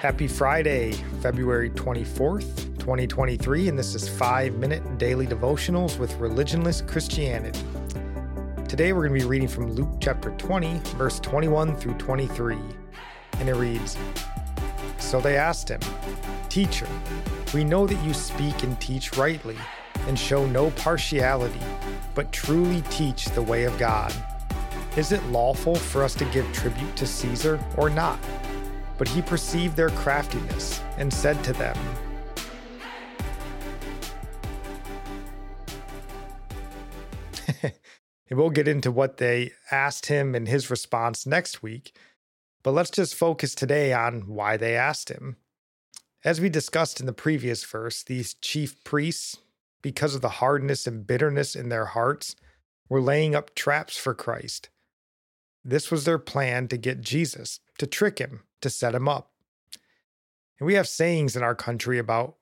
Happy Friday, February 24th, 2023, and this is 5 Minute Daily Devotionals with Religionless Christianity. Today we're going to be reading from Luke chapter 20, verse 21 through 23, and it reads So they asked him, Teacher, we know that you speak and teach rightly, and show no partiality, but truly teach the way of God. Is it lawful for us to give tribute to Caesar or not? But he perceived their craftiness and said to them, and we'll get into what they asked him and his response next week. But let's just focus today on why they asked him. As we discussed in the previous verse, these chief priests, because of the hardness and bitterness in their hearts, were laying up traps for Christ. This was their plan to get Jesus, to trick him, to set him up. And we have sayings in our country about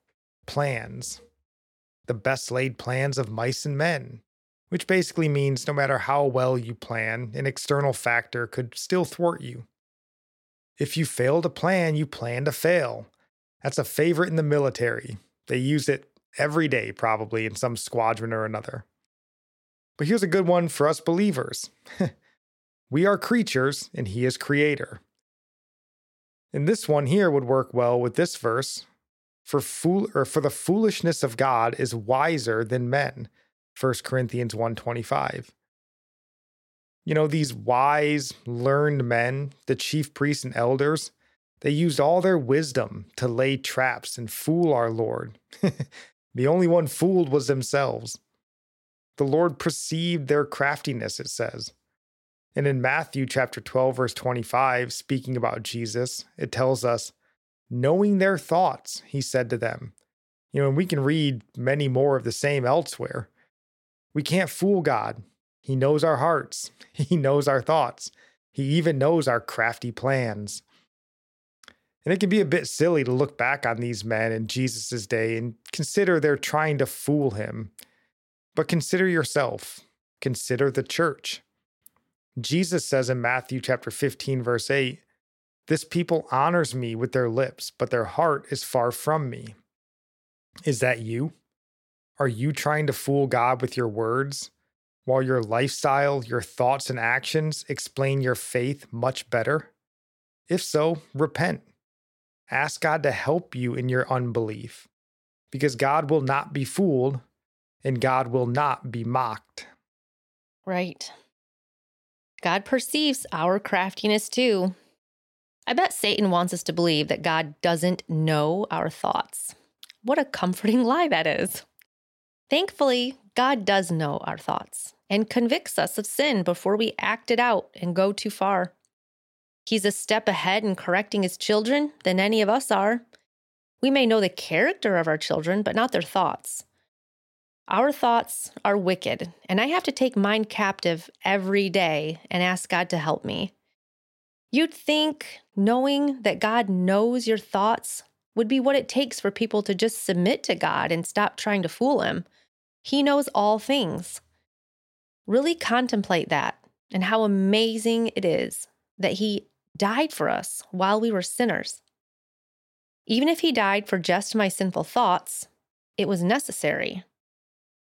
plans the best laid plans of mice and men, which basically means no matter how well you plan, an external factor could still thwart you. If you fail to plan, you plan to fail. That's a favorite in the military. They use it every day, probably, in some squadron or another. But here's a good one for us believers we are creatures, and He is creator. And this one here would work well with this verse. For fool or for the foolishness of God is wiser than men. 1 Corinthians 125. You know, these wise, learned men, the chief priests and elders, they used all their wisdom to lay traps and fool our Lord. the only one fooled was themselves. The Lord perceived their craftiness, it says. And in Matthew chapter 12, verse 25, speaking about Jesus, it tells us, knowing their thoughts, he said to them. You know, and we can read many more of the same elsewhere. We can't fool God. He knows our hearts, He knows our thoughts, He even knows our crafty plans. And it can be a bit silly to look back on these men in Jesus' day and consider they're trying to fool him. But consider yourself, consider the church. Jesus says in Matthew chapter 15 verse 8, "This people honors me with their lips, but their heart is far from me." Is that you? Are you trying to fool God with your words while your lifestyle, your thoughts and actions explain your faith much better? If so, repent. Ask God to help you in your unbelief because God will not be fooled and God will not be mocked. Right. God perceives our craftiness too. I bet Satan wants us to believe that God doesn't know our thoughts. What a comforting lie that is. Thankfully, God does know our thoughts and convicts us of sin before we act it out and go too far. He's a step ahead in correcting his children than any of us are. We may know the character of our children, but not their thoughts. Our thoughts are wicked, and I have to take mine captive every day and ask God to help me. You'd think knowing that God knows your thoughts would be what it takes for people to just submit to God and stop trying to fool Him. He knows all things. Really contemplate that and how amazing it is that He died for us while we were sinners. Even if He died for just my sinful thoughts, it was necessary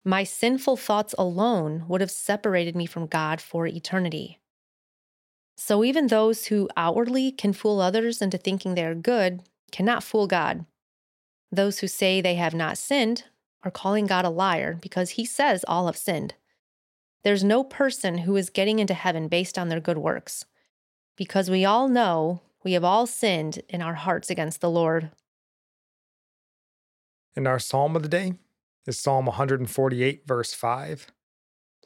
my sinful thoughts alone would have separated me from God for eternity. So even those who outwardly can fool others into thinking they are good cannot fool God. Those who say they have not sinned are calling God a liar because he says all have sinned. There's no person who is getting into heaven based on their good works, because we all know we have all sinned in our hearts against the Lord. In our psalm of the day, is Psalm 148, verse 5.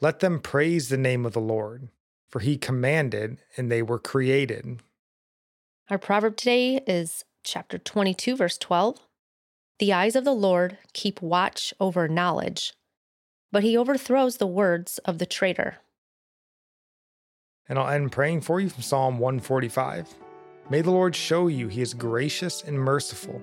Let them praise the name of the Lord, for he commanded and they were created. Our proverb today is chapter 22, verse 12. The eyes of the Lord keep watch over knowledge, but he overthrows the words of the traitor. And I'll end praying for you from Psalm 145. May the Lord show you he is gracious and merciful,